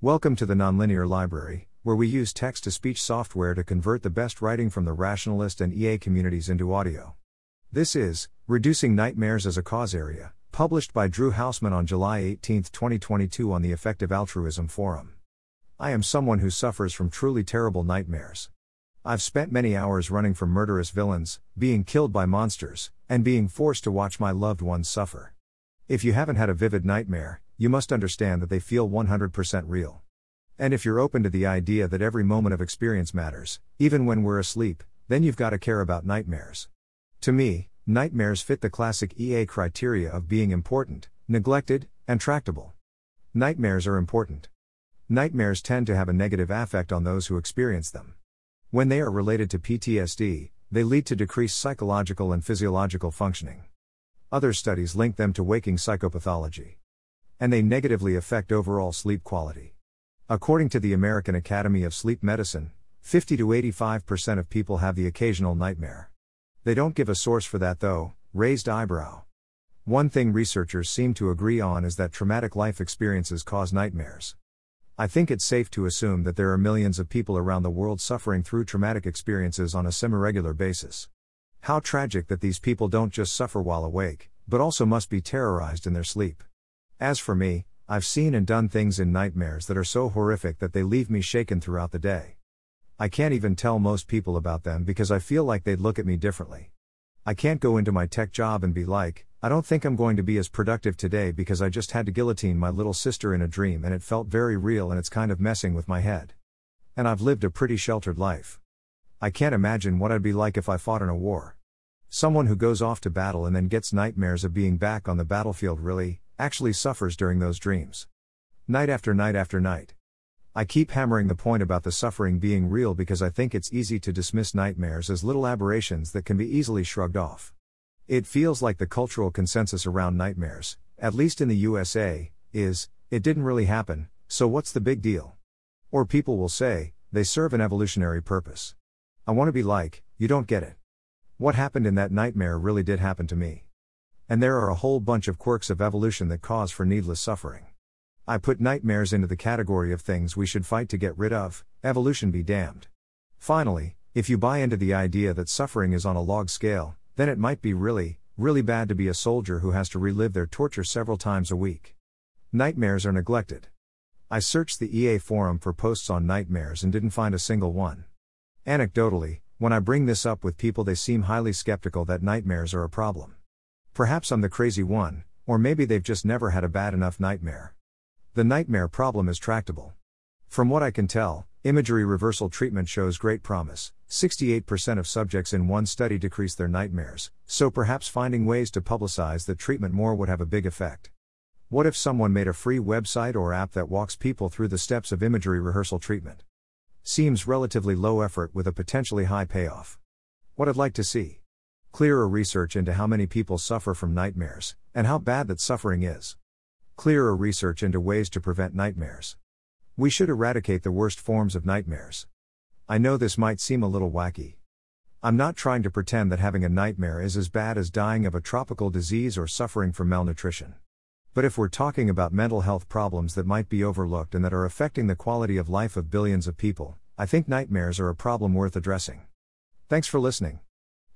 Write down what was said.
Welcome to the Nonlinear Library, where we use text to speech software to convert the best writing from the rationalist and EA communities into audio. This is Reducing Nightmares as a Cause Area, published by Drew Housman on July 18, 2022, on the Effective Altruism Forum. I am someone who suffers from truly terrible nightmares. I've spent many hours running from murderous villains, being killed by monsters, and being forced to watch my loved ones suffer. If you haven't had a vivid nightmare, you must understand that they feel 100% real. And if you're open to the idea that every moment of experience matters, even when we're asleep, then you've got to care about nightmares. To me, nightmares fit the classic EA criteria of being important, neglected, and tractable. Nightmares are important. Nightmares tend to have a negative affect on those who experience them. When they are related to PTSD, they lead to decreased psychological and physiological functioning. Other studies link them to waking psychopathology and they negatively affect overall sleep quality. According to the American Academy of Sleep Medicine, 50 to 85% of people have the occasional nightmare. They don't give a source for that though, raised eyebrow. One thing researchers seem to agree on is that traumatic life experiences cause nightmares. I think it's safe to assume that there are millions of people around the world suffering through traumatic experiences on a semi regular basis. How tragic that these people don't just suffer while awake, but also must be terrorized in their sleep. As for me, I've seen and done things in nightmares that are so horrific that they leave me shaken throughout the day. I can't even tell most people about them because I feel like they'd look at me differently. I can't go into my tech job and be like, I don't think I'm going to be as productive today because I just had to guillotine my little sister in a dream and it felt very real and it's kind of messing with my head. And I've lived a pretty sheltered life. I can't imagine what I'd be like if I fought in a war. Someone who goes off to battle and then gets nightmares of being back on the battlefield really, actually suffers during those dreams. Night after night after night. I keep hammering the point about the suffering being real because I think it's easy to dismiss nightmares as little aberrations that can be easily shrugged off. It feels like the cultural consensus around nightmares, at least in the USA, is, it didn't really happen, so what's the big deal? Or people will say, they serve an evolutionary purpose. I want to be like, you don't get it. What happened in that nightmare really did happen to me. And there are a whole bunch of quirks of evolution that cause for needless suffering. I put nightmares into the category of things we should fight to get rid of, evolution be damned. Finally, if you buy into the idea that suffering is on a log scale, then it might be really, really bad to be a soldier who has to relive their torture several times a week. Nightmares are neglected. I searched the EA forum for posts on nightmares and didn't find a single one. Anecdotally, when I bring this up with people, they seem highly skeptical that nightmares are a problem. Perhaps I'm the crazy one, or maybe they've just never had a bad enough nightmare. The nightmare problem is tractable. From what I can tell, imagery rehearsal treatment shows great promise. 68% of subjects in one study decrease their nightmares, so perhaps finding ways to publicize the treatment more would have a big effect. What if someone made a free website or app that walks people through the steps of imagery rehearsal treatment? Seems relatively low effort with a potentially high payoff. What I'd like to see Clearer research into how many people suffer from nightmares, and how bad that suffering is. Clearer research into ways to prevent nightmares. We should eradicate the worst forms of nightmares. I know this might seem a little wacky. I'm not trying to pretend that having a nightmare is as bad as dying of a tropical disease or suffering from malnutrition. But if we're talking about mental health problems that might be overlooked and that are affecting the quality of life of billions of people, I think nightmares are a problem worth addressing. Thanks for listening.